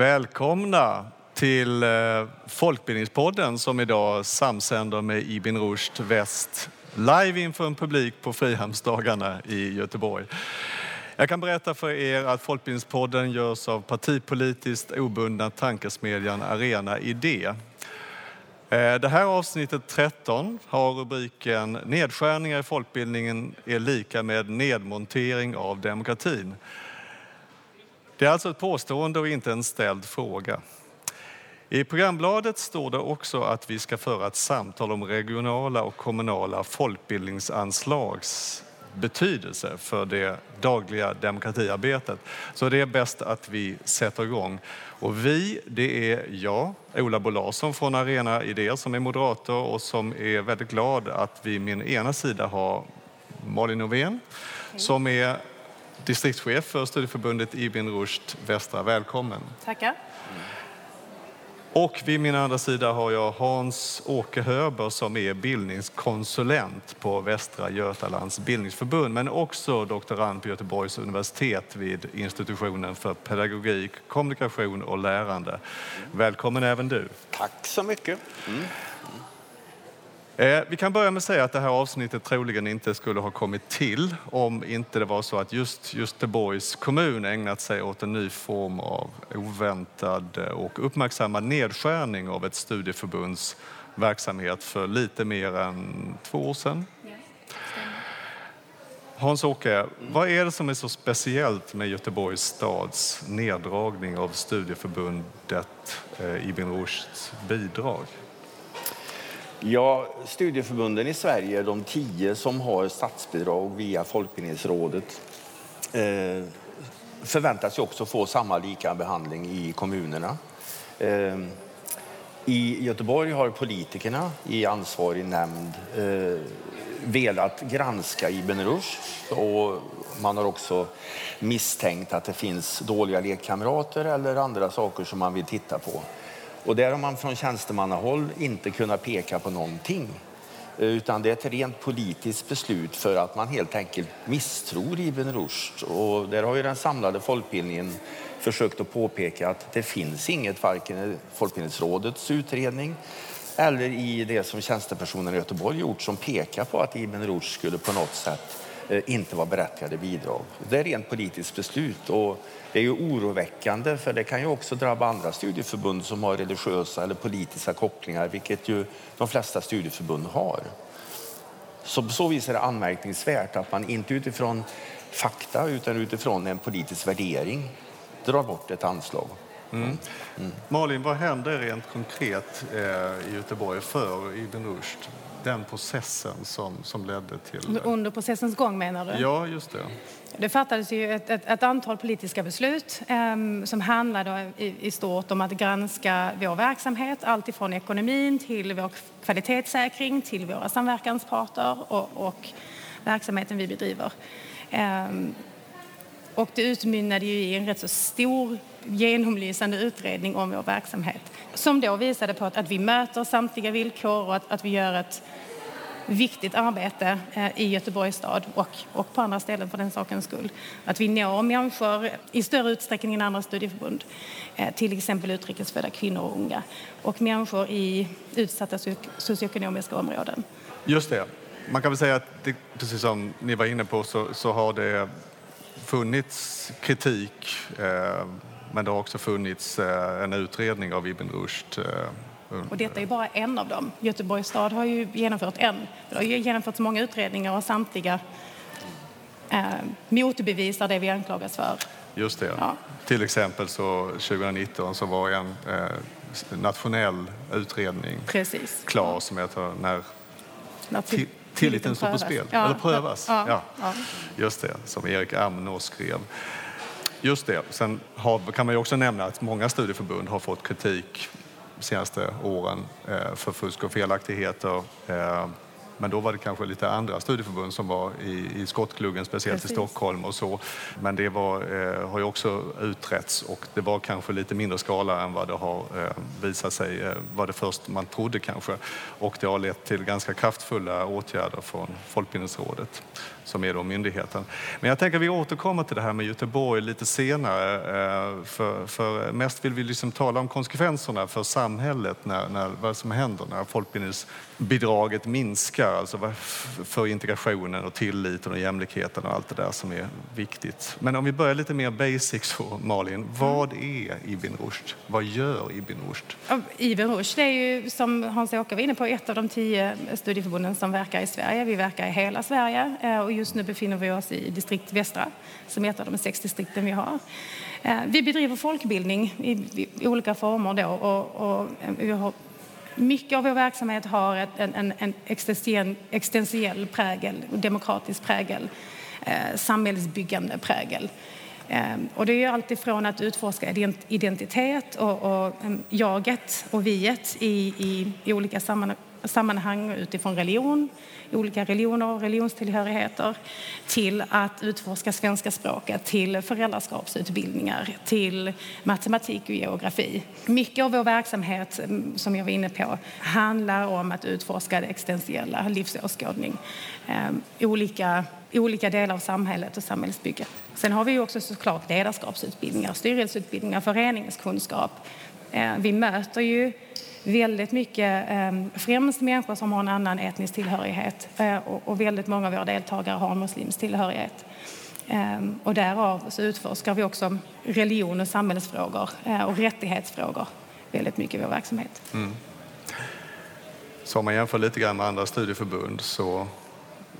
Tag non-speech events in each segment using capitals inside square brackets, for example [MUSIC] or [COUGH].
Välkomna till eh, Folkbildningspodden som idag samsänder med Ibn Rushd Väst live inför en publik på Frihamnsdagarna i Göteborg. Jag kan berätta för er att Folkbildningspodden görs av partipolitiskt obundna tankesmedjan Arena Idé. Eh, det här avsnittet 13 har rubriken Nedskärningar i folkbildningen är lika med nedmontering av demokratin. Det är alltså ett påstående och inte en ställd fråga. I programbladet står det också att vi ska föra ett samtal om regionala och kommunala folkbildningsanslags betydelse för det dagliga demokratiarbetet. Så det är bäst att vi sätter igång. Och vi, det är jag, Ola Bo Larsson från Arena Idéer som är moderator och som är väldigt glad att vi min ena sida har Malin Novén som är distriktschef för studieförbundet Ibn Rushd Västra. Välkommen. Tackar. Och vid min andra sida har jag Hans-Åke Höber som är bildningskonsulent på Västra Götalands bildningsförbund men också doktorand på Göteborgs universitet vid institutionen för pedagogik, kommunikation och lärande. Välkommen även du. Tack så mycket. Mm. Eh, vi kan börja med att säga att det här avsnittet troligen inte skulle ha kommit till om inte det var så att just Göteborgs kommun ägnat sig åt en ny form av oväntad och uppmärksammad nedskärning av ett studieförbunds verksamhet för lite mer än två år sedan. Hans-Åke, vad är det som är så speciellt med Göteborgs stads neddragning av studieförbundet eh, Ibn Rushds bidrag? Ja, studieförbunden i Sverige, de tio som har statsbidrag via Folkbildningsrådet eh, förväntas ju också få samma lika behandling i kommunerna. Eh, I Göteborg har politikerna i ansvarig nämnd eh, velat granska Ibn Rushd och man har också misstänkt att det finns dåliga lekkamrater eller andra saker som man vill titta på. Och där har man från tjänstemannahåll inte kunnat peka på någonting. Utan det är ett rent politiskt beslut för att man helt enkelt misstror Ibn Rushd. Och där har ju den samlade folkbildningen försökt att påpeka att det finns inget, varken i Folkbildningsrådets utredning eller i det som tjänstepersonen i Göteborg gjort som pekar på att Ibn Rushd skulle på något sätt inte vara berättigade bidrag. Det är rent politiskt beslut. Och det är ju oroväckande för det kan ju också drabba andra studieförbund som har religiösa eller politiska kopplingar, vilket ju de flesta studieförbund har. Så på så vis är det anmärkningsvärt att man inte utifrån fakta utan utifrån en politisk värdering drar bort ett anslag. Mm. Mm. Malin, vad händer rent konkret eh, i Göteborg för Ibn Rushd? Den processen som, som ledde till... Under processens gång menar du? Ja, just det. Det fattades ju ett, ett, ett antal politiska beslut eh, som handlade i, i, stort om att granska vår verksamhet, alltifrån ekonomin till vår kvalitetssäkring, till våra samverkansparter och, och verksamheten vi bedriver. Eh, och det utmynnade ju i en rätt så stor genomlysande utredning om vår verksamhet som då visade på att, att vi möter samtliga villkor och att, att vi gör ett viktigt arbete eh, i Göteborgs stad och, och på andra ställen för den sakens skull. Att vi når människor i större utsträckning än andra studieförbund, eh, till exempel utrikesfödda kvinnor och unga och människor i utsatta socioekonomiska områden. Just det. Man kan väl säga att det, precis som ni var inne på så, så har det funnits kritik eh, men det har också funnits eh, en utredning av Ibn Rushd eh, och detta är bara en av dem. Göteborgs stad har ju genomfört en. Det har ju genomförts många utredningar och samtliga eh, motbevisar det vi anklagas för. Just det. Ja. Till exempel så 2019 så var en eh, nationell utredning Precis. klar som heter när, när till, tilliten står på spel, ja. eller prövas. Ja. ja. Just det, som Erik Amnå skrev. Just det. Sen har, kan man ju också nämna att många studieförbund har fått kritik de senaste åren eh, för fusk och felaktigheter. Eh, men då var det kanske lite andra studieförbund som var i, i skottgluggen, speciellt Precis. i Stockholm och så. Men det var, eh, har ju också utretts och det var kanske lite mindre skala än vad det har eh, visat sig, eh, var det först man trodde kanske. Och det har lett till ganska kraftfulla åtgärder från Folkbildningsrådet som är då myndigheten. Men jag tänker att vi återkommer till det här med Göteborg lite senare. Eh, för, för mest vill vi liksom tala om konsekvenserna för samhället, när, när, vad som händer när folkbildningsbidraget minskar, alltså för integrationen och tilliten och jämlikheten och allt det där som är viktigt. Men om vi börjar lite mer basic så, Malin, vad är Ibn Rushd? Vad gör Ibn Rushd? Ibn Rushd är ju, som Hans-Åke var inne på, ett av de tio studieförbunden som verkar i Sverige. Vi verkar i hela Sverige eh, och just nu befinner vi oss i distrikt Västra, som är ett av de sex distrikten vi har. Eh, vi bedriver folkbildning i, olika former då och, och eh, vi har mycket av vår verksamhet har en, en, en existentiell prägel, demokratisk prägel, eh, samhällsbyggande prägel. Eh, och det är alltifrån att utforska identitet och, och mm, jaget och viet i, i, i olika sammanhang sammanhang utifrån religion, olika religioner och religionstillhörigheter till att utforska svenska språket, till föräldraskapsutbildningar, till matematik och geografi. Mycket av vår verksamhet, mm, som jag var inne på, handlar om att utforska det existentiella, livsåskådning, ehm, olika, olika delar av samhället och samhällsbygget. Sen har vi också såklart ledarskapsutbildningar, styrelseutbildningar, föreningskunskap. Ehm, vi möter ju väldigt mycket, ehm, främst människor som har en annan etnisk tillhörighet eh, och väldigt många av våra deltagare har en muslimsk tillhörighet. Ehm, och därav så utforskar vi också religion och samhällsfrågor eh, och rättighetsfrågor väldigt mycket i vår verksamhet. Mm. Så om man jämför lite grann med andra studieförbund så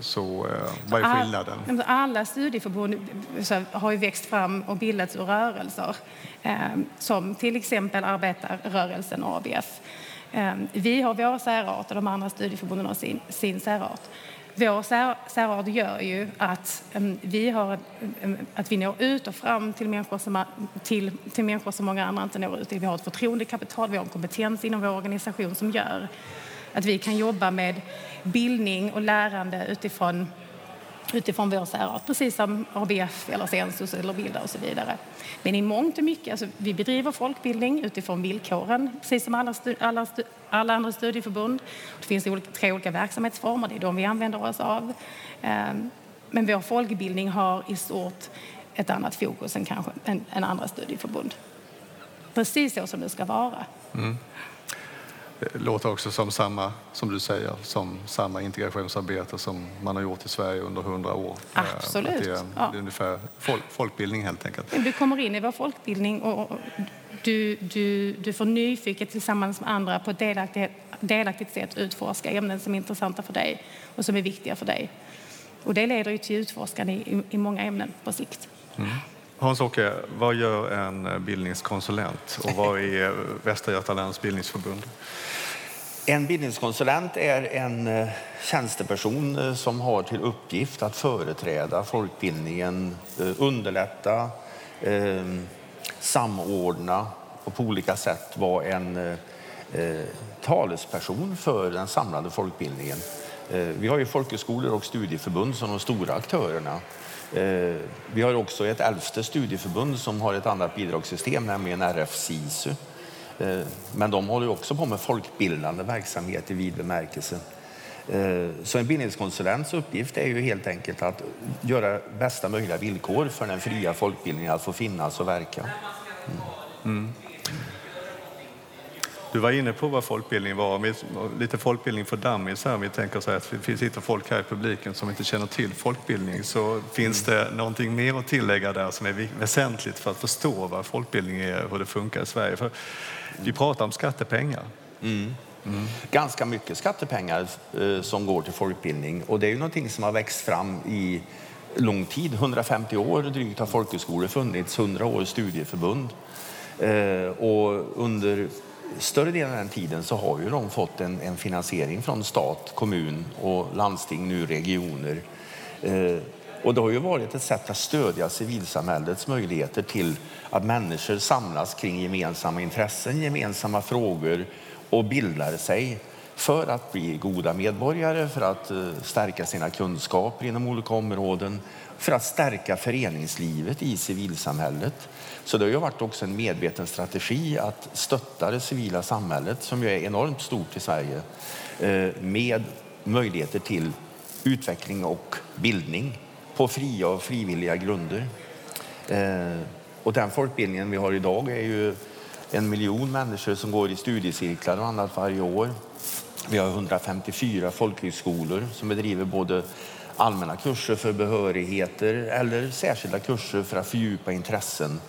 så eh, vad är skillnaden? Alla studieförbund har ju växt fram och bildats ur rörelser eh, som till exempel arbetarrörelsen och ABF. Eh, vi har vår särart och de andra studieförbunden har sin, sin särart. Vår sär, särart gör ju att, vi har, att vi når ut och fram till människor, som, till, till människor som många andra inte når ut till. Vi har ett förtroendekapital, vi har en kompetens inom vår organisation som gör att vi kan jobba med bildning och lärande utifrån, utifrån vår särart, precis som ABF eller Sensus eller Bilda och så vidare. Men i mångt och mycket, alltså, vi bedriver folkbildning utifrån villkoren, precis som alla, alla, alla andra studieförbund. Det finns olika, tre olika verksamhetsformer, det är de vi använder oss av. Ehm, men vår folkbildning har i stort ett annat fokus än, kanske, än, än andra studieförbund. Precis så som det ska vara. Mm. Låter också som samma, som du säger, som samma integrationsarbete som man har gjort i Sverige under hundra år. Absolut. Det är, ja. det är ungefär folk, folkbildning helt enkelt. Du kommer in i vår folkbildning och du, du, du får nyfiket tillsammans med andra på ett delaktigt, delaktigt sätt utforska ämnen som är intressanta för dig och som är viktiga för dig. Och det leder ju till utforskande i, i många ämnen på sikt. Mm. Hans-Åke, vad gör en bildningskonsulent och vad är Västra Götalands bildningsförbund? En bildningskonsulent är en eh, tjänsteperson eh, som har till uppgift att företräda folkbildningen, eh, underlätta, ehm, samordna och på olika sätt vara en talesperson för den samlade folkbildningen. Vi har ju folkhögskolor och studieförbund som de stora aktörerna. Eh, vi har också ett elfte studieförbund som har ett annat bidragssystem, nämligen RF SISU Eh, men de håller också på med folkbildande verksamhet i vid bemärkelse. Eh, så en bildningskonsulents uppgift är ju helt enkelt att göra bästa möjliga villkor för den fria folkbildningen att få finnas och verka. Mm. mm. Du var inne på vad folkbildning var, lite folkbildning för dummies här. Vi tänker så att det sitter folk här i publiken som inte känner till folkbildning. Så finns det någonting mer att tillägga där som är väsentligt för att förstå vad folkbildning är och hur det funkar i Sverige? För vi pratar om skattepengar. Mm. Mm. Ganska mycket skattepengar eh, som går till folkbildning och det är ju någonting som har växt fram i lång tid. 150 år drygt har folkhögskolor funnits, 100 år studieförbund. Eh, och under större delen av den tiden så har ju de fått en, en finansiering från stat, kommun och landsting, nu regioner. Eh, och det har ju varit ett sätt att stödja civilsamhällets möjligheter till att människor samlas kring gemensamma intressen, gemensamma frågor och bildar sig för att bli goda medborgare, för att eh, stärka sina kunskaper inom olika områden, för att stärka föreningslivet i civilsamhället. Så det har ju varit också en medveten strategi att stötta det civila samhället som ju är enormt stort i Sverige eh, med möjligheter till utveckling och bildning på fria och frivilliga grunder. Eh, och den folkbildningen vi har idag är ju en miljon människor som går i studiecirklar och annat varje år. Vi har 154 folkhögskolor som bedriver både allmänna kurser för behörigheter eller särskilda kurser för att fördjupa intressen.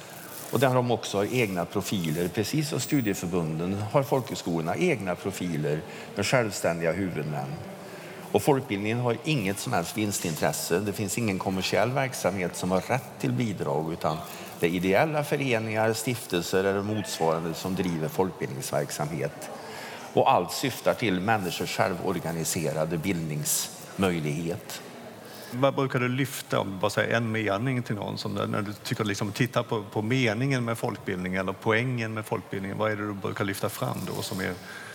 Och där de också har egna profiler. Precis som studieförbunden har folkhögskolorna egna profiler med självständiga huvudmän. Och folkbildningen har inget som helst vinstintresse. Det finns ingen kommersiell verksamhet som har rätt till bidrag utan det är ideella föreningar, stiftelser eller motsvarande som driver folkbildningsverksamhet. Och allt syftar till människors självorganiserade bildningsmöjlighet. Vad brukar du lyfta om bara säga en mening till någon som när du tycker liksom titta på, på meningen med folkbildning eller poängen med folkbildningen? Vad är det du brukar lyfta fram då som är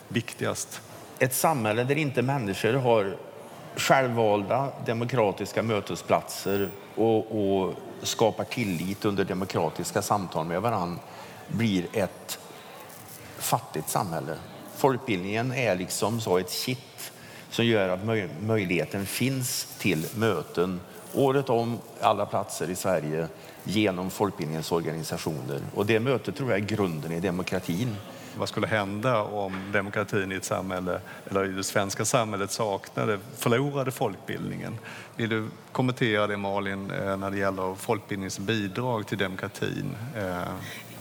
viktigast? Ett samhälle där inte människor har självvalda demokratiska mötesplatser och, och skapar tillit under demokratiska samtal med varandra blir ett fattigt samhälle. Folkbildningen är liksom så ett kitt som gör att möj möjligheten finns till möten året om, alla platser i Sverige genom folkbildningens organisationer. Och det mötet tror jag är grunden i demokratin. Vad skulle hända om demokratin i ett samhälle, eller i det svenska samhället saknade, förlorade folkbildningen? Vill du kommentera det Malin, eh, när det gäller folkbildningens bidrag till demokratin? Eh?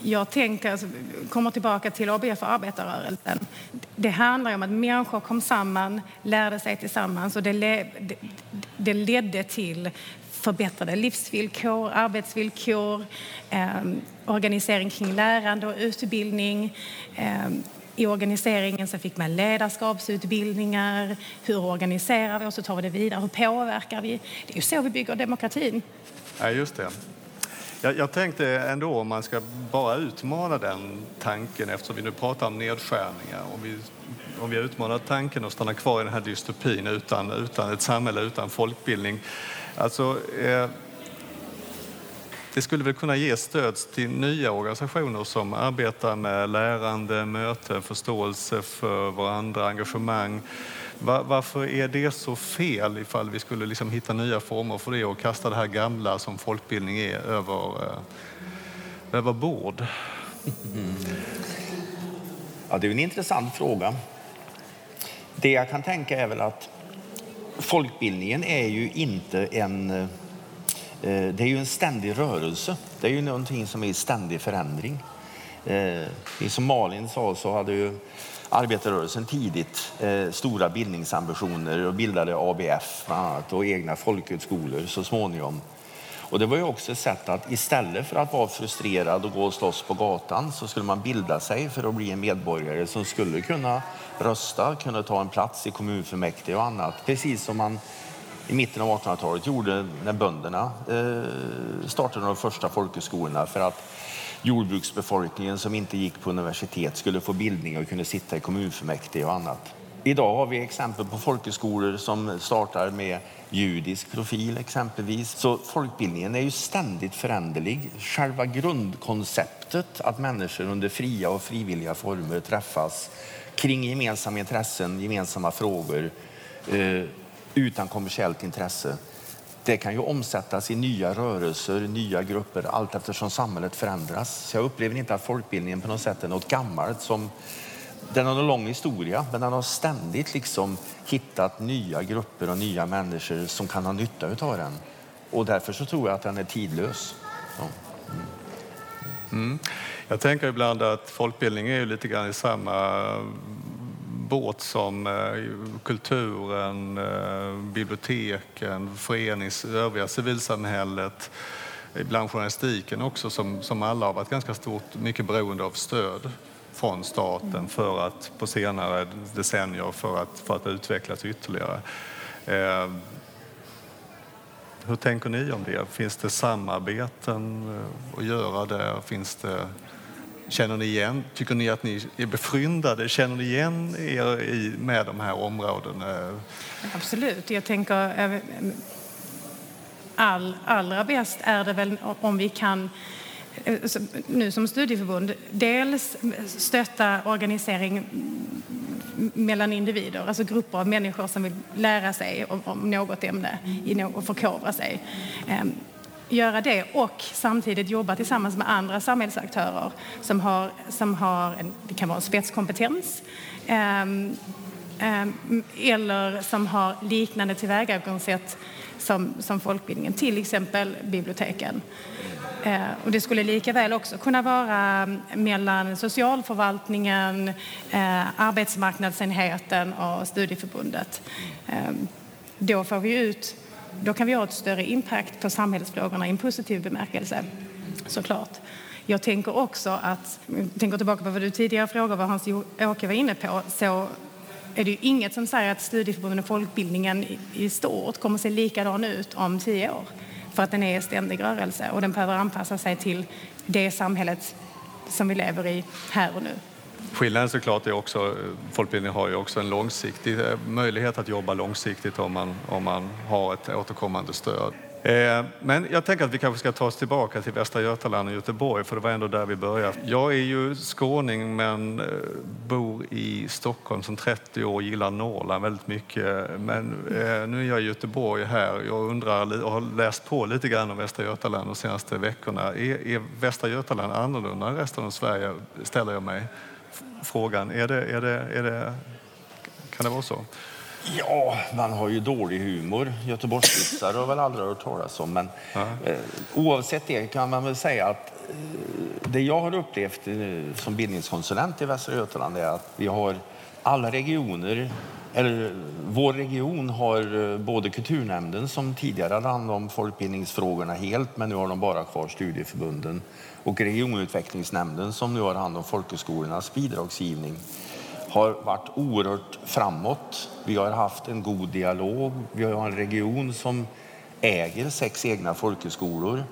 Jag tänker, alltså, kommer tillbaka till ABF och arbetarrörelsen. Det handlar om att människor kom samman, lärde sig tillsammans och det, le, det, det ledde till förbättrade livsvillkor, arbetsvillkor, eh, organisering kring lärande och utbildning. Eh, I organiseringen så fick man ledarskapsutbildningar. Hur organiserar vi oss och tar vi det vidare? Hur påverkar vi? Det är ju så vi bygger demokratin. Ja, just det. Jag, jag, tänkte ändå om man ska bara utmana den tanken eftersom vi nu pratar om nedskärningar. Om vi, om vi utmanar tanken och stannar kvar i den här dystopin utan, utan ett samhälle utan folkbildning. Alltså, eh, det skulle väl kunna ge stöd till nya organisationer som arbetar med lärande, möten, förståelse för varandra, engagemang varför är det så fel ifall vi skulle liksom hitta nya former för det och kasta det här gamla som folkbildning är över, eh, över bord? Mm. [LAUGHS] Ja, det är en intressant fråga. Det jag kan tänka är väl att folkbildningen är ju inte en... Eh, eh, det är ju en ständig rörelse. Det är ju någonting som är i ständig förändring. Eh, som Malin sa så hade ju arbetarrörelsen tidigt eh, stora bildningsambitioner och bildade ABF annat, och egna folkhögskolor så småningom. Och det var ju också ett sätt att istället för att vara frustrerad och gå och slåss på gatan så skulle man bilda sig för att bli en medborgare som skulle kunna rösta, kunna ta en plats i kommunfullmäktige och annat. Precis som man i mitten av 1800-talet gjorde när bönderna eh, startade de första folkhögskolorna för att jordbruksbefolkningen som inte gick på universitet skulle få bildning och kunde sitta i kommunfullmäktige och annat. Idag har vi exempel på folkhögskolor som startar med judisk profil exempelvis. Så folkbildningen är ju ständigt föränderlig. Själva grundkonceptet att människor under fria och frivilliga former träffas kring gemensamma intressen, gemensamma frågor eh, utan kommersiellt intresse det kan ju omsättas i nya rörelser, nya grupper allt eftersom samhället förändras. Så jag upplever inte att folkbildningen på något sätt är något gammalt som den har en lång historia, men den har ständigt liksom hittat nya grupper och nya människor som kan ha nytta av den. Och därför så tror jag att den är tidlös. Ja. Mm. Mm. mm. Jag tänker ibland att folkbildning är lite grann i samma båt som eh, kulturen, eh, biblioteken, förenings, övriga civilsamhället, ibland journalistiken också som, som alla har varit ganska stort, mycket beroende av stöd från staten mm. för att på senare decennier för att, för att utvecklas ytterligare. Eh, hur tänker ni om det? Finns det samarbeten att göra där? Finns det Känner ni igen, tycker ni att ni är befryndade? Känner ni igen er i, med de här områdena? Absolut. Jag tänker eh, all, allra bäst är det väl om vi kan eh, nu som studieförbund dels stötta organisering mellan individer, alltså grupper av människor som vill lära sig om, något ämne och förkovra sig. Ehm, Göra det och samtidigt jobba tillsammans med andra samhällsaktörer som har, som har en, det kan vara en spetskompetens ehm, ehm, eller som har liknande tillvägagångssätt som, som folkbildningen, till exempel biblioteken. Eh, och det skulle lika väl också kunna vara mellan socialförvaltningen, eh, arbetsmarknadsenheten och studieförbundet. Eh, då får vi ut då kan vi ha ett större impact på samhällsfrågorna i en positiv bemärkelse, såklart. Jag tänker också att, jag tänker tillbaka på vad du tidigare frågade, vad Hans-Åke var inne på, så är det ju inget som säger att studieförbunden och folkbildningen i, i stort kommer att se likadan ut om tio år. För att den är i ständig rörelse och den behöver anpassa sig till det samhället som vi lever i här och nu. Skillnaden såklart är också, folkbildningen har ju också en långsiktig eh, möjlighet att jobba långsiktigt om man, om man har ett återkommande stöd. Eh, men jag tänker att vi kanske ska ta oss tillbaka till Västra Götaland och Göteborg, för det var ändå där vi började. Jag är ju skåning men eh, bor i Stockholm som 30 år gillar Norrland väldigt mycket. Men nu är jag i Göteborg här. Jag undrar och har läst på lite grann om Västra Götaland de senaste veckorna. Är, är Västra Götaland annorlunda än resten av Sverige, ställer jag mig frågan. Är det, är det, är det, kan det vara så? Ja, man har ju dålig humor. Göteborgsvitsar har väl aldrig hört talas om. Men eh, oavsett det kan man väl säga att eh, det jag har upplevt eh, som bildningskonsulent i Västra Götaland är att vi har alla regioner, eller vår region har eh, både kulturnämnden som tidigare hade hand om folkbildningsfrågorna helt, men nu har de bara kvar studieförbunden och regionutvecklingsnämnden som nu har hand om folkhögskolornas bidragsgivning har varit oerhört framåt. Vi har haft en god dialog. Vi har en region som äger sex egna folkhögskolor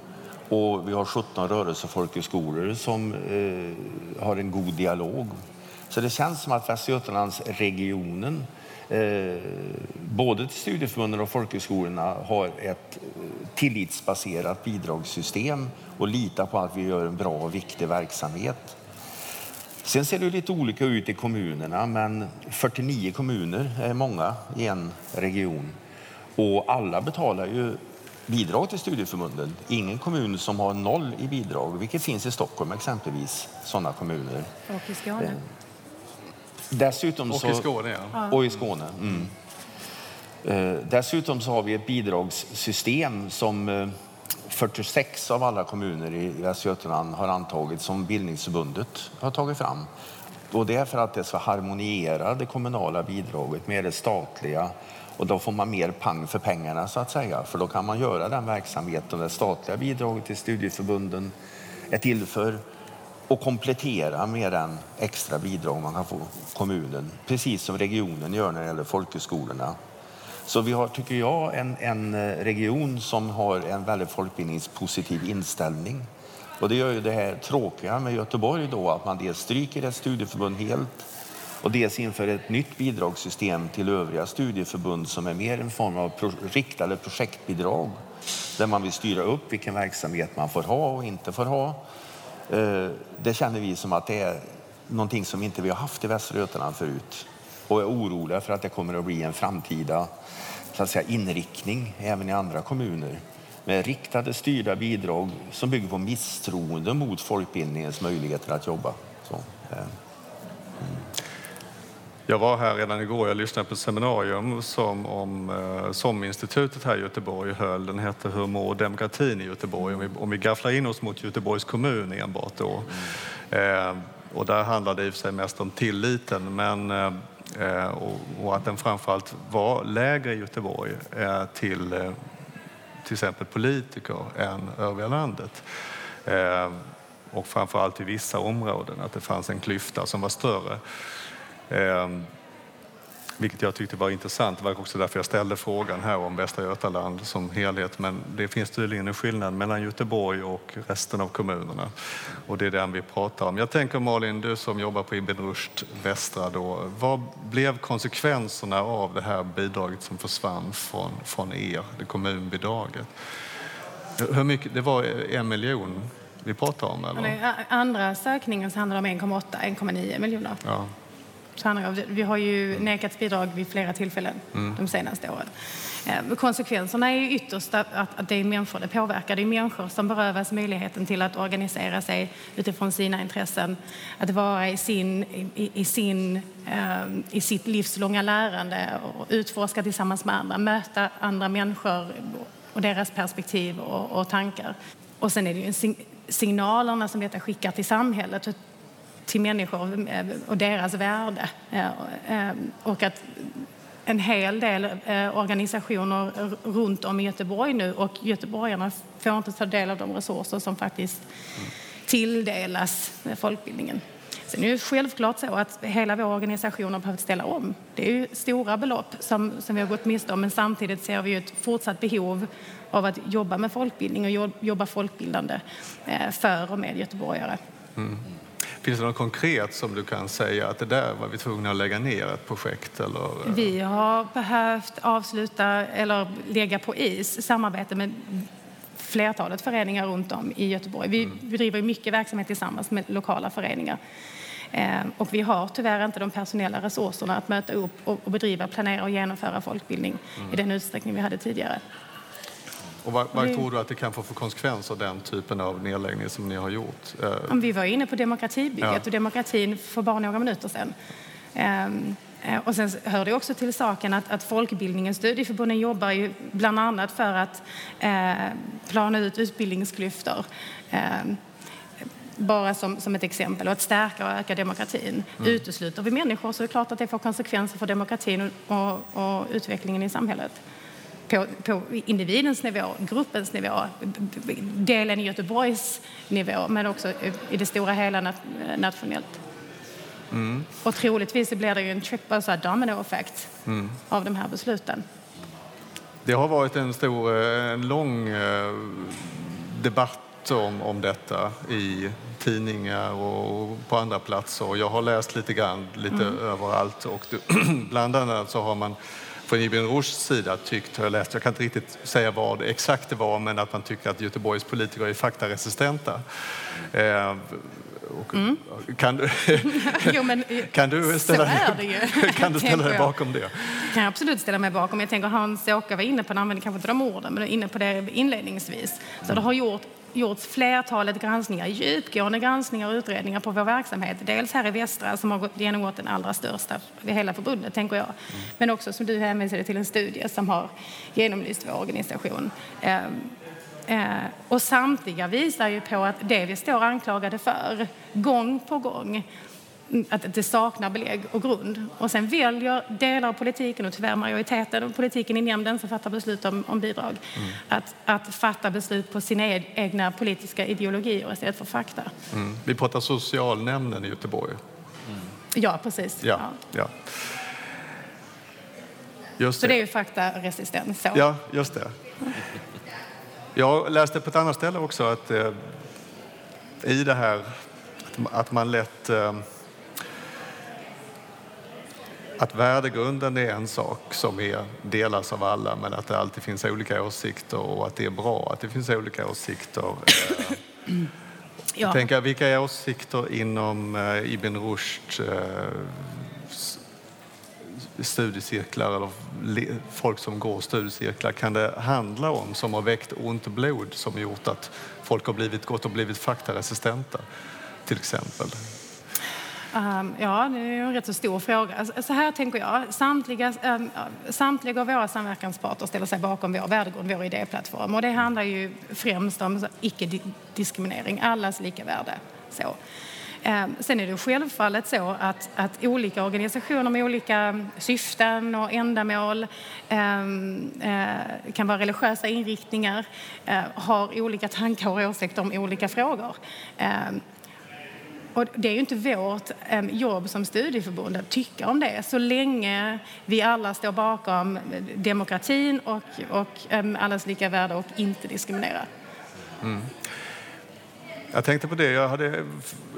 och vi har 17 rörelsefolkhögskolor som eh, har en god dialog. Så det känns som att Västra Götalandsregionen både till studieförbunden och folkhögskolorna har ett eh, tillitsbaserat bidragssystem och litar på att vi gör en bra och viktig verksamhet. Sen ser det lite olika ut i kommunerna, men 49 kommuner är många i en region. Och alla betalar ju bidrag till studieförbunden. Ingen kommun som har noll i bidrag, vilket finns i Stockholm exempelvis, sådana kommuner. Och i Skåne. Dessutom och så, i Skåne, ja. Och i Skåne. Mm. Eh, dessutom så har vi ett bidragssystem som 46 eh, av alla kommuner i Västra Götaland har antagit som Bildningsförbundet har tagit fram. Och det är för att det ska harmoniera det kommunala bidraget med det statliga och då får man mer pang för pengarna så att säga. För då kan man göra den verksamheten det statliga bidraget till studieförbunden är till för och komplettera med den extra bidrag man kan få kommunen, precis som regionen gör när det gäller folkhögskolorna. Så vi har, tycker jag, en, en eh, region som har en väldigt folkbildningspositiv inställning. Och det gör ju det här tråkiga med Göteborg då, att man dels stryker ett studieförbund helt och dels inför ett nytt bidragssystem till övriga studieförbund som är mer en form av pro riktade projektbidrag där man vill styra upp vilken verksamhet man får ha och inte får ha. Eh, det känner vi som att det är någonting som inte vi har haft i Västra Götaland förut och är oroliga för att det kommer att bli en framtida så att säga, inriktning även i andra kommuner med riktade styrda bidrag som bygger på misstroende mot folkbildningens möjligheter att jobba. Så, eh. mm. Jag var här redan igår. Jag lyssnade på ett seminarium som om eh, SOM-institutet här i Göteborg höll. Den hette Hur mår demokratin i Göteborg? Om vi, om vi gafflar in oss mot Göteborgs kommun enbart då. Eh, och där handlade det i och för sig mest om tilliten men, eh, eh och, och, att den framförallt var lägre i Göteborg eh, till eh, till exempel politiker än övriga landet. Eh, och framförallt i vissa områden, att det fanns en klyfta som var större. Ehm, vilket jag tyckte var intressant. Det var också därför jag ställde frågan här om Västra Götaland som helhet. Men det finns tydligen en skillnad mellan Göteborg och resten av kommunerna. Och det är den vi pratar om. Jag tänker Malin, du som jobbar på Ibn Rushd Västra då. Vad blev konsekvenserna av det här bidraget som försvann från, från er, det kommunbidraget? Hur mycket, det var en miljon vi pratar om? Eller? Andra sökningen så handlar det om 1,8, 1,9 miljoner. Ja. Vi har ju nekats bidrag vid flera tillfällen mm. de senaste åren. Eh, konsekvenserna är ju ytterst att, att det är människor det påverkar. Det är människor som berövas möjligheten till att organisera sig utifrån sina intressen, att vara i, sin, i, i sin, eh, i sitt livslånga lärande och utforska tillsammans med andra, möta andra människor och deras perspektiv och, och tankar. Och sen är det ju signalerna som detta skickar till samhället till människor eh, och deras värde. Eh, eh, och att en hel del organisationer runt om i Göteborg nu och göteborgarna får inte ta del av de resurser som faktiskt tilldelas folkbildningen. Sen är det självklart så att hela vår organisation har behövt ställa om. Det är ju stora belopp som, som vi har gått miste om men samtidigt ser vi ju ett fortsatt behov av att jobba med folkbildning och jobba folkbildande för och med göteborgare. Mm. Finns det något konkret som du kan säga att det där var vi tvungna att lägga ner ett projekt? Eller? Vi har behövt avsluta eller lägga på is samarbete med flertalet föreningar runt om i Göteborg. Vi mm. bedriver mycket verksamhet tillsammans med lokala föreningar. Eh, och vi har tyvärr inte de personella resurserna att möta upp och bedriva, planera och genomföra folkbildning mm. i den utsträckning vi hade tidigare. Och vad, vad tror du att det kan få för konsekvenser, den typen av nedläggning som ni har gjort? Om vi var inne på demokratibygget ja. och demokratin för bara några minuter sedan. Um, och sen hör det också till saken att, att folkbildningens studieförbunden jobbar ju bland annat för att eh, plana ut utbildningsklyftor. Eh, bara som, som ett exempel, och att stärka och öka demokratin. Mm. Utesluter vi människor så är det klart att det får konsekvenser för demokratin och, och, och utvecklingen i samhället på, på individens nivå, gruppens nivå, delen i Göteborgs nivå men också i det stora hela nationellt. Mm. Och troligtvis blir det ju en triple så domino-effekt mm. av de här besluten. Det har varit en stor, eh, en lång eh, debatt om, om detta i tidningar och på andra platser. Jag har läst lite grann, lite mm. överallt och [CLEARS THROAT] bland annat så har man från Ibn Rushds sida tyckt, har jag läst, jag kan inte riktigt säga vad exakt det var, men att man tycker att Göteborgs politiker är faktaresistenta. Eh, mm. Kan du, [LAUGHS] jo, men, kan du ställa, [LAUGHS] kan du [LAUGHS] ställa dig bakom det? Det kan jag absolut ställa mig bakom. Jag tänker Hans-Åke var inne på, han använde kanske inte de orden, men inne på det inledningsvis. Så det har gjort gjorts flertalet granskningar, djupgående granskningar och utredningar på vår verksamhet. Dels här i Västra som har genomgått den allra största i hela förbundet, tänker jag. Mm. Men också som du hänvisade till en studie som har genomlyst vår organisation. Eh, eh, och samtliga visar ju på att det vi står anklagade för gång på gång att det saknar belägg och grund. Och sen väljer delar av politiken och tyvärr majoriteten av politiken i nämnden som fattar beslut om, om bidrag mm. att, att fatta beslut på sina egna politiska ideologier istället för fakta. Mm. Vi pratar socialnämnden i Göteborg. Mm. Ja, precis. Ja, ja. ja. Just så det. det är ju faktaresistens. Så. Ja, just det. Jag läste på ett annat ställe också att eh, i det här att man lätt eh, att värdegrunden är en sak som är, delas av alla men att det alltid finns olika åsikter och att det är bra att det finns olika åsikter. Eh, [CLEARS THROAT] ja. Jag tänker, vilka åsikter inom eh, Ibn Rushd eh, studiecirklar eller folk som går studiecirklar kan det handla om som har väckt ont blod som gjort att folk har blivit, gått och blivit faktaresistenta till exempel? Um, ja, det är en rätt så stor fråga. Alltså, så här tänker jag. Samtliga, um, samtliga av våra samverkansparter ställer sig bakom vår värdegrund, vår idéplattform. Och det handlar ju främst om icke-diskriminering, allas lika värde. Så. Um, sen är det självfallet så att, att olika organisationer med olika syften och ändamål um, uh, kan vara religiösa inriktningar, uh, har olika tankar och åsikter om olika frågor. Um, och det är ju inte vårt ehm, jobb som studieförbund att tycka om det. Så länge vi alla står bakom eh, demokratin och, och ehm, allas lika värde och inte diskriminerar. Mm. Jag tänkte på det. Jag hade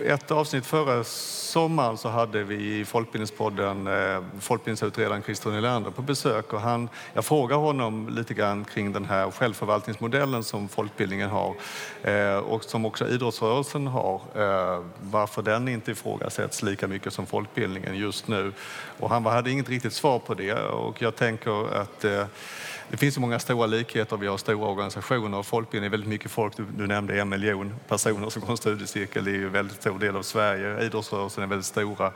ett avsnitt förra sommaren så hade vi i Folkbildningspodden eh, folkbildningsutredaren Christer Nylander på besök och han, jag frågade honom lite grann kring den här självförvaltningsmodellen som folkbildningen har eh, och som också idrottsrörelsen har. Eh, varför den inte ifrågasätts lika mycket som folkbildningen just nu. Och han hade inget riktigt svar på det och jag tänker att eh, det finns ju många stora likheter. Vi har stora organisationer och folkbildning är väldigt mycket folk. Du, nämnde en miljon personer som går en studiecirkel. Det är ju en väldigt stor del av Sverige. Idrottsrörelsen är väldigt stora.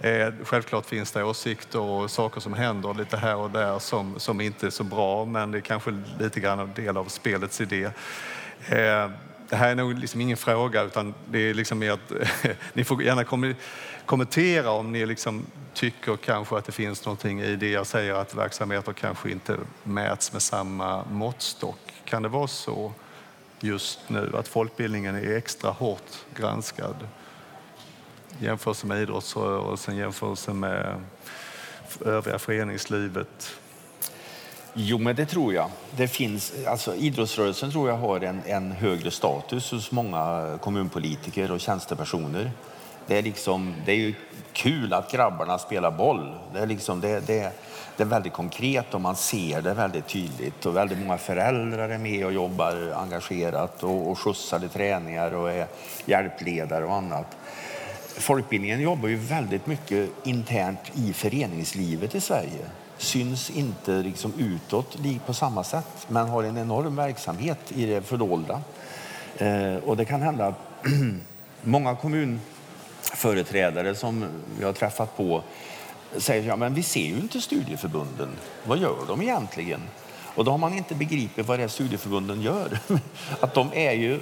Eh, självklart finns det åsikter och saker som händer lite här och där som, som inte är så bra, men det är kanske lite grann en del av spelets idé. Eh, det här är nog liksom ingen fråga, utan det är liksom mer att [LAUGHS] ni får gärna kommentera om ni liksom tycker kanske att det finns någonting i det jag säger att verksamheter kanske inte mäts med samma måttstock. Kan det vara så just nu att folkbildningen är extra hårt granskad? Jämförelse med idrottsrörelsen, jämförelse med övriga föreningslivet. Jo, men det tror jag. Det finns, alltså, idrottsrörelsen tror jag har en, en högre status hos många kommunpolitiker och tjänstepersoner. Det är, liksom, det är ju kul att grabbarna spelar boll. Det är, liksom, det, det, det är väldigt konkret och man ser det väldigt tydligt. Och väldigt många föräldrar är med och jobbar engagerat och, och skjutsar till träningar och är hjälpledare och annat. Folkbildningen jobbar ju väldigt mycket internt i föreningslivet i Sverige. Syns inte liksom utåt på samma sätt, men har en enorm verksamhet i det fördolda. Eh, och det kan hända att [CLEARS THROAT] många kommunföreträdare som jag har träffat på säger ja, men vi ser ju inte studieförbunden. Vad gör de egentligen? Och då har man inte begripit vad det är studieförbunden gör. [LAUGHS] Att de är ju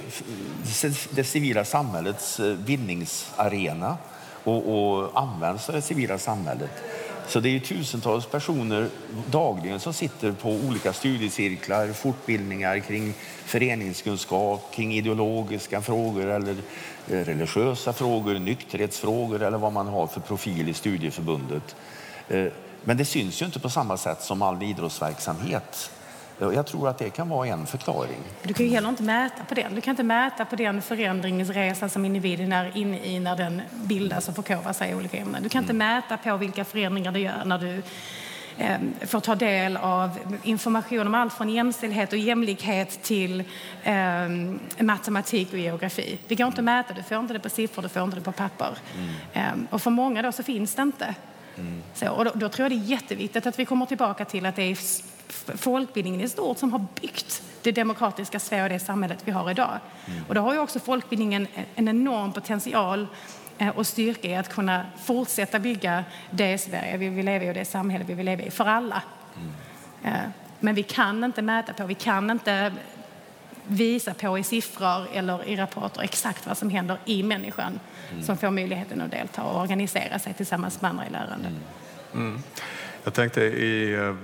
det civila samhällets eh, vinningsarena och, och används av det civila samhället. Så det är tusentals personer dagligen som sitter på olika studiecirklar, fortbildningar kring föreningskunskap, kring ideologiska frågor eller eh, religiösa frågor, nykterhetsfrågor eller vad man har för profil i studieförbundet. Eh, men det syns ju inte på samma sätt som all idrottsverksamhet. Jag tror att det kan vara en förklaring. Du kan ju heller inte mäta på den. Du kan inte mäta på den förändringsresa som individen är inne i när den bildas och förkovrar sig i olika ämnen. Du kan inte mm. mäta på vilka förändringar det gör när du eh, får ta del av information om allt från jämställdhet och jämlikhet till eh, matematik och geografi. Det går inte att mäta, du får inte det på siffror, du får inte det på papper. Mm. Eh, och för många då så finns det inte. Mm. Så, och då, då, tror jag det är jätteviktigt att vi kommer tillbaka till att det är folkbildningen i stort som har byggt det demokratiska Sverige och det samhället vi har idag. Mm. Och då har ju också folkbildningen en enorm potential eh, och styrka i att kunna fortsätta bygga det Sverige vi vill leva i och det samhälle vi vill leva i för alla. Mm. Eh, men vi kan inte mäta på, vi kan inte visa på i siffror eller i rapporter exakt vad som händer i människan mm. som får möjligheten att delta och organisera sig tillsammans med andra i lärande. Mm. mm. Jag tänkte i eh,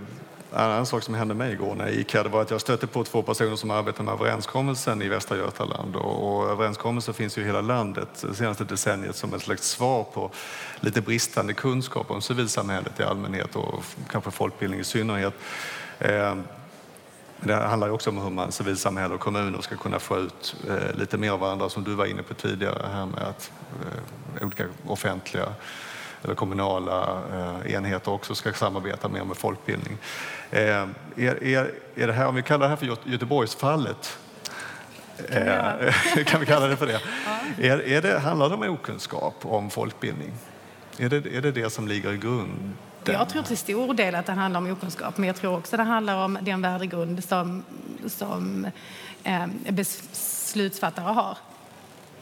en annan sak som hände mig igår när jag gick här det var att jag stötte på två personer som arbetar med överenskommelsen i Västra Götaland. Och, och överenskommelsen finns ju i hela landet det senaste decenniet som ett slags svar på lite bristande kunskap om civilsamhället i allmänhet och kanske folkbildning i synnerhet. Eh, det handlar också om hur man civilsamhälle och kommuner ska kunna få ut eh, lite mer av varandra som du var inne på tidigare här med att eh, olika offentliga eller kommunala eh, enheter också ska samarbeta mer med folkbildning. Eh, är, är, är det här, om vi kallar det här för Göteborgsfallet, kan vi, eh, [LAUGHS] kan vi kalla det för det? [LAUGHS] ja. är, är det handlar det om okunskap om folkbildning? Är det, är det det som ligger i grund? Jag tror till stor del att det handlar om okunskap, men jag tror också att det handlar om den värdegrund som, som eh, beslutsfattare har.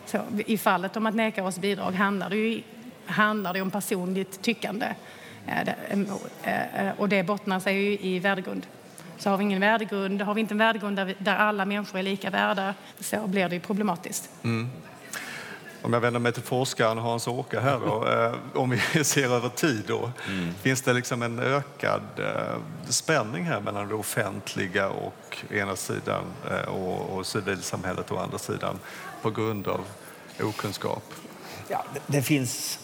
Så, I fallet om att neka oss bidrag handlar det ju handlar det om personligt tyckande. Eh, eh, och det bottnar sig ju i värdegrund. Så har vi ingen värdegrund, har vi inte en värdegrund där, vi, där alla människor är lika värda, så blir det ju problematiskt. Mm. Om jag vänder mig till forskaren Hans-Åke här då, eh, om vi [LAUGHS] ser över tid då, mm. finns det liksom en ökad spänning här mellan det offentliga och ena sidan och, och civilsamhället å andra sidan på grund av okunskap? Ja, det, det finns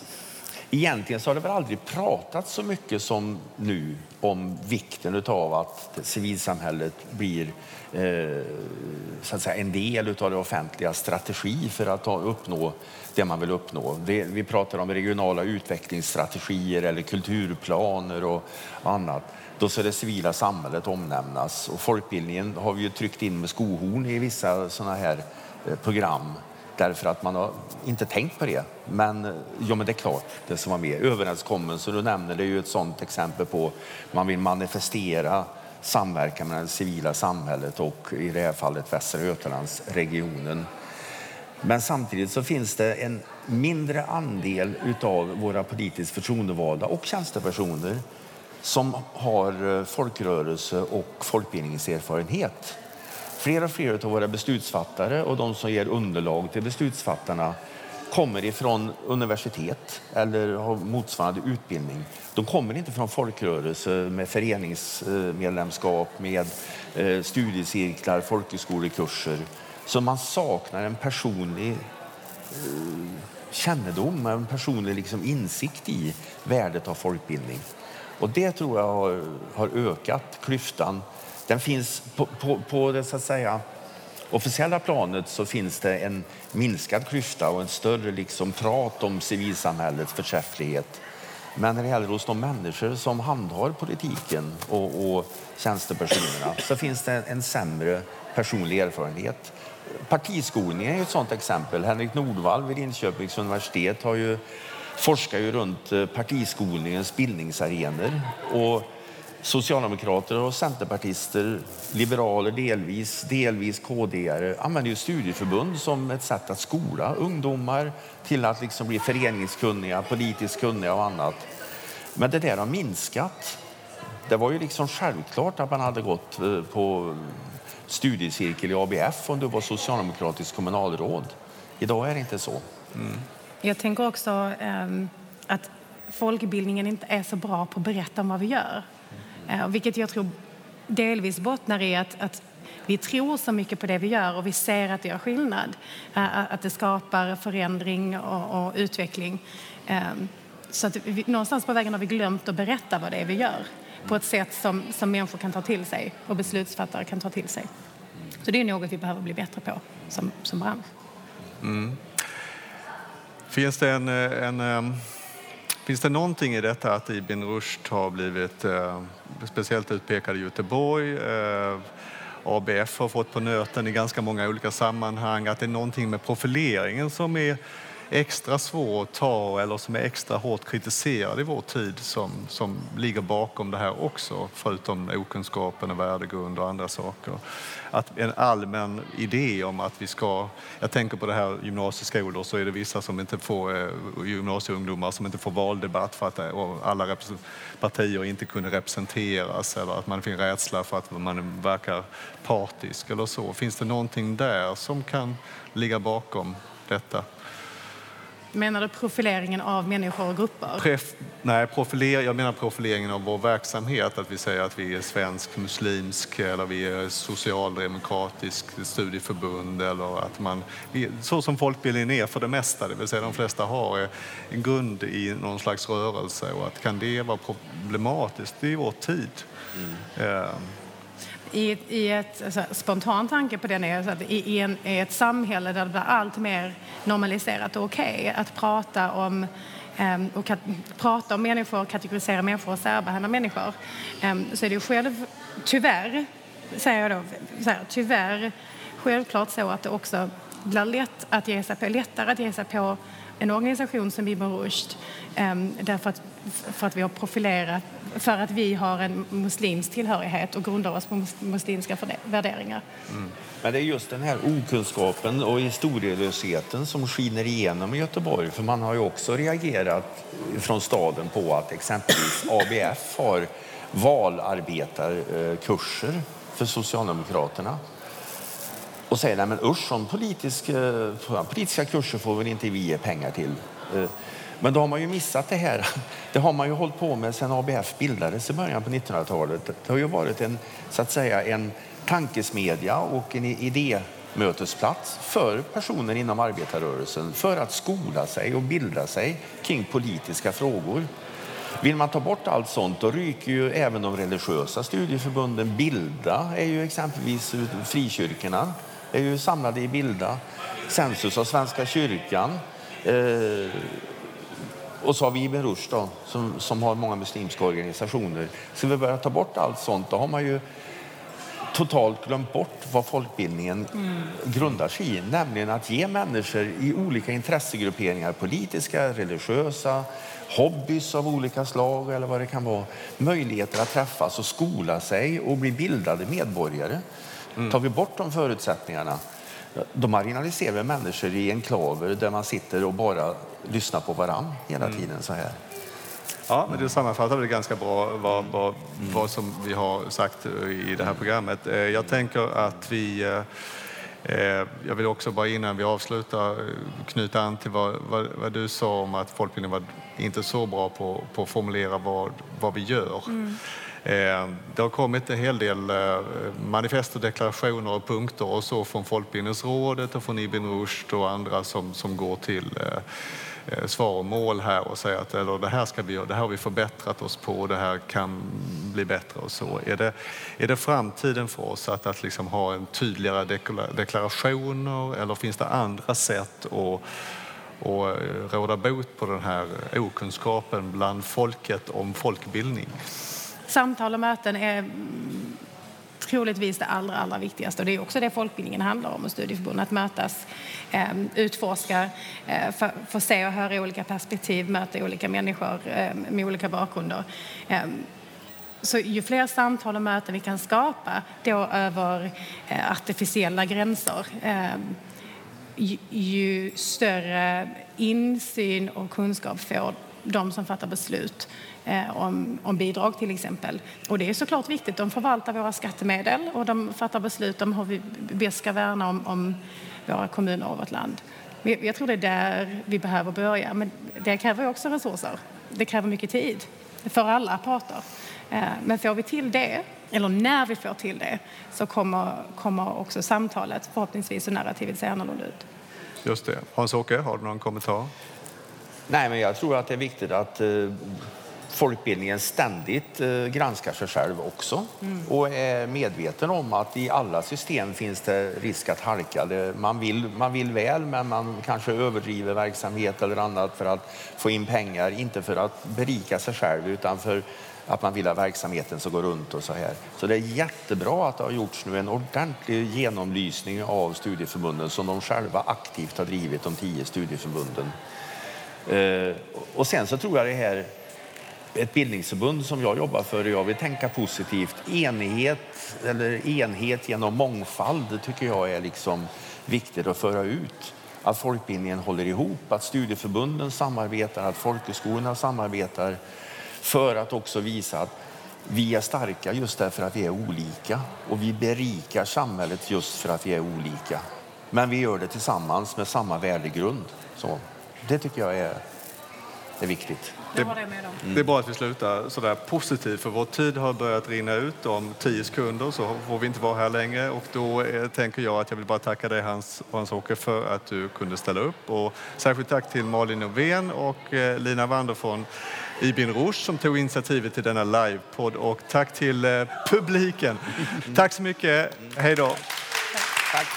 Egentligen så har det väl aldrig pratats så mycket som nu om vikten av att civilsamhället blir eh, så att säga, en del av det offentliga strategi för att uppnå det man vill uppnå. Det, vi pratar om regionala utvecklingsstrategier eller kulturplaner och annat. Då ska det civila samhället omnämnas. Och folkbildningen har vi ju tryckt in med skohorn i vissa sådana här eh, program därför att man har inte tänkt på det. Men, ja, men det är klart, det som var med. Överenskommelser, du nämner det är ju ett sådant exempel på man vill manifestera samverkan med det civila samhället och i det här fallet Västra Götalandsregionen. Men samtidigt så finns det en mindre andel av våra politiskt förtroendevalda och tjänstepersoner som har eh, folkrörelse och folkbildningserfarenhet. Fler och fler av våra beslutsfattare och de som ger underlag till beslutsfattarna kommer ifrån universitet eller har motsvarande utbildning. De kommer inte från folkrörelse med föreningsmedlemskap, med eh, studiecirklar, folkhögskolekurser. Så man saknar en personlig eh, kännedom, en personlig liksom insikt i värdet av folkbildning. Och det tror jag har, har ökat klyftan den finns på, på, på det så att säga officiella planet så finns det en minskad klyfta och en större liksom prat om civilsamhällets förträfflighet. Men när det gäller hos de människor som handhar politiken och, och tjänstepersonerna så finns det en sämre personlig erfarenhet. Partiskolning är ett sådant exempel. Henrik Nordvall vid Linköpings universitet har ju, forskar ju runt eh, partiskolningens bildningsarenor. Och Socialdemokrater och centerpartister, liberaler delvis, delvis KD-are använder ju studieförbund som ett sätt att skola ungdomar till att liksom bli föreningskunniga, politiskt kunniga och annat. Men det där har minskat. Det var ju liksom självklart att man hade gått eh, på studiecirkel i ABF om du var socialdemokratisk kommunalråd. Idag är det inte så. Mm. Jag tänker också um, att folkbildningen inte är så bra på att berätta om vad vi gör. Eh, vilket jag tror delvis bottnar i att, att vi tror så mycket på det vi gör och vi ser att det gör skillnad. Eh, eh att det skapar förändring och, och utveckling. Eh, så att vi, någonstans på vägen har vi glömt att berätta vad det är vi gör på ett sätt som, som människor kan ta till sig och beslutsfattare kan ta till sig. Så det är något vi behöver bli bättre på som, som bransch. Mm. Finns det en, eh, en ehm, Finns det någonting i detta att Ibn Rushd har blivit eh, speciellt utpekad i Göteborg? Eh, ABF har fått på nöten i ganska många olika sammanhang att det är någonting med profileringen som är extra svår att ta eller som är extra hårt kritiserad i vår tid som, som ligger bakom det här också, förutom okunskapen och värdegrund och andra saker. Att en allmän idé om att vi ska, jag tänker på det här gymnasieskolor så är det vissa som inte får, eh, gymnasieungdomar som inte får valdebatt för att eh, alla partier inte kunde representeras eller att man finns rädsla för att man verkar partisk eller så. Finns det någonting där som kan ligga bakom detta? Menar du profileringen av människor och grupper? Pref, nej, profilering, jag menar profileringen av vår verksamhet. Att vi säger att vi är svensk muslimsk eller vi är socialdemokratisk studieförbund. Eller att man, så som folkbildningen är för det mesta, det vill säga de flesta har en grund i någon slags rörelse. Och att kan det vara problematiskt i vår tid? Mm. Eh, i, i ett alltså, spontan tanke på den är att i, i, en, i ett samhälle där det blir allt mer normaliserat och okej okay, att prata om ehm, och kat, prata om människor, kategorisera människor och särbehandla människor ehm, så är det ju själv, tyvärr, säger jag då, så här, tyvärr självklart så att det också blir lätt att ge sig på, lättare att ge sig på en organisation som Ibn Rushd ehm, därför att, för att vi har profilerat, för att vi har en muslimsk tillhörighet och grundar oss på muslimska värderingar. Mm. Men det är just den här okunskapen och historielösheten som skiner igenom i Göteborg. För man har ju också reagerat från staden på att exempelvis ABF har valarbetarkurser för Socialdemokraterna och säger nej men usch, som politisk, eh, politiska kurser får väl inte vi ge pengar till. Eh, men då har man ju missat det här. [LAUGHS] Det har man ju hållit på med sedan ABF bildades i början på 1900-talet. Det har ju varit en, så att säga, en tankesmedja och en idémötesplats för personer inom arbetarrörelsen för att skola sig och bilda sig kring politiska frågor. Vill man ta bort allt sånt då ryker ju även de religiösa studieförbunden. Bilda är ju exempelvis frikyrkorna är ju samlade i Bilda. Sensus av Svenska kyrkan. Eh, och så har vi Ibn Rushd som, som har många muslimska organisationer. Ska vi börja ta bort allt sånt då har man ju totalt glömt bort vad folkbildningen mm. grundar sig i. Nämligen att ge människor i olika intressegrupperingar, politiska, religiösa, hobbys av olika slag eller vad det kan vara, möjligheter att träffas och skola sig och bli bildade medborgare. Mm. Tar vi bort de förutsättningarna då marginaliserar människor i enklaver där man sitter och bara lyssnar på varann hela mm. tiden så här. Ja, men det sammanfattar väl ganska bra vad, vad, vad som vi har sagt i det här programmet. Eh, jag tänker att vi eh, eh, jag vill också bara innan vi avslutar knyta an till vad, vad, vad du sa om att folkbildningen var inte så bra på, på att formulera vad, vad vi gör. Mm. Eh, det har kommit en hel del eh, manifest och deklarationer och punkter och så från Folkbildningsrådet och från Ibn Rushd och andra som, som går till eh, svar och mål här och säga att eller, det här ska vi göra, det här har vi förbättrat oss på, det här kan bli bättre och så. Är det, är det framtiden för oss att, att liksom ha en tydligare deklarationer eller finns det andra sätt att och råda bot på den här okunskapen bland folket om folkbildning? Samtal och möten är mm, troligtvis det allra, allra viktigaste. Och det är också det folkbildningen handlar om och studieförbunden, att mötas, ehm, utforska, eh, få se och höra olika perspektiv, möta olika människor ehm, med olika bakgrunder. Ehm, så ju fler samtal och möten vi kan skapa då över eh, artificiella gränser ju större insyn och kunskap får de som fattar beslut eh, om, om, bidrag till exempel. Och det är såklart viktigt. De förvaltar våra skattemedel och de fattar beslut om hur vi bäst ska värna om, om våra kommuner och vårt land. Jag tror det är där vi behöver börja. Men det kräver också resurser. Det kräver mycket tid för alla parter. Eh, men får vi till det, eller när vi får till det, så kommer, kommer också samtalet förhoppningsvis och narrativet se annorlunda ut. Just det. Hans-Åke, har du någon kommentar? Nej, men jag tror att det är viktigt att eh, folkbildningen ständigt eh, granskar sig själv också mm. och är medveten om att i alla system finns det risk att halka. Man vill, man vill väl, men man kanske överdriver verksamhet eller annat för att få in pengar, inte för att berika sig själv utan för att man vill att verksamheten ska gå runt och så här. Så det är jättebra att det har gjorts nu en ordentlig genomlysning av studieförbunden som de själva aktivt har drivit, de tio studieförbunden. Eh, och sen så tror jag det här ett bildningsförbund som jag jobbar för och jag vill tänka positivt. Enighet eller enhet genom mångfald det tycker jag är liksom viktigt att föra ut. Att folkbildningen håller ihop, att studieförbunden samarbetar, att folkhögskolorna samarbetar för att också visa att vi är starka just därför att vi är olika och vi berikar samhället just för att vi är olika. Men vi gör det tillsammans med samma värdegrund. Så det tycker jag är, är viktigt. Det, det är bra att vi slutar sådär positivt för vår tid har börjat rinna ut. Om tio sekunder så får vi inte vara här längre och då eh, tänker jag att jag vill bara tacka dig Hans, Hans-Åke för att du kunde ställa upp och särskilt tack till Malin Novén och eh, Lina Wander från Ibn Rushd som tog initiativet till denna livepodd och tack till eh, publiken. Tack så mycket. Hej då. Tack.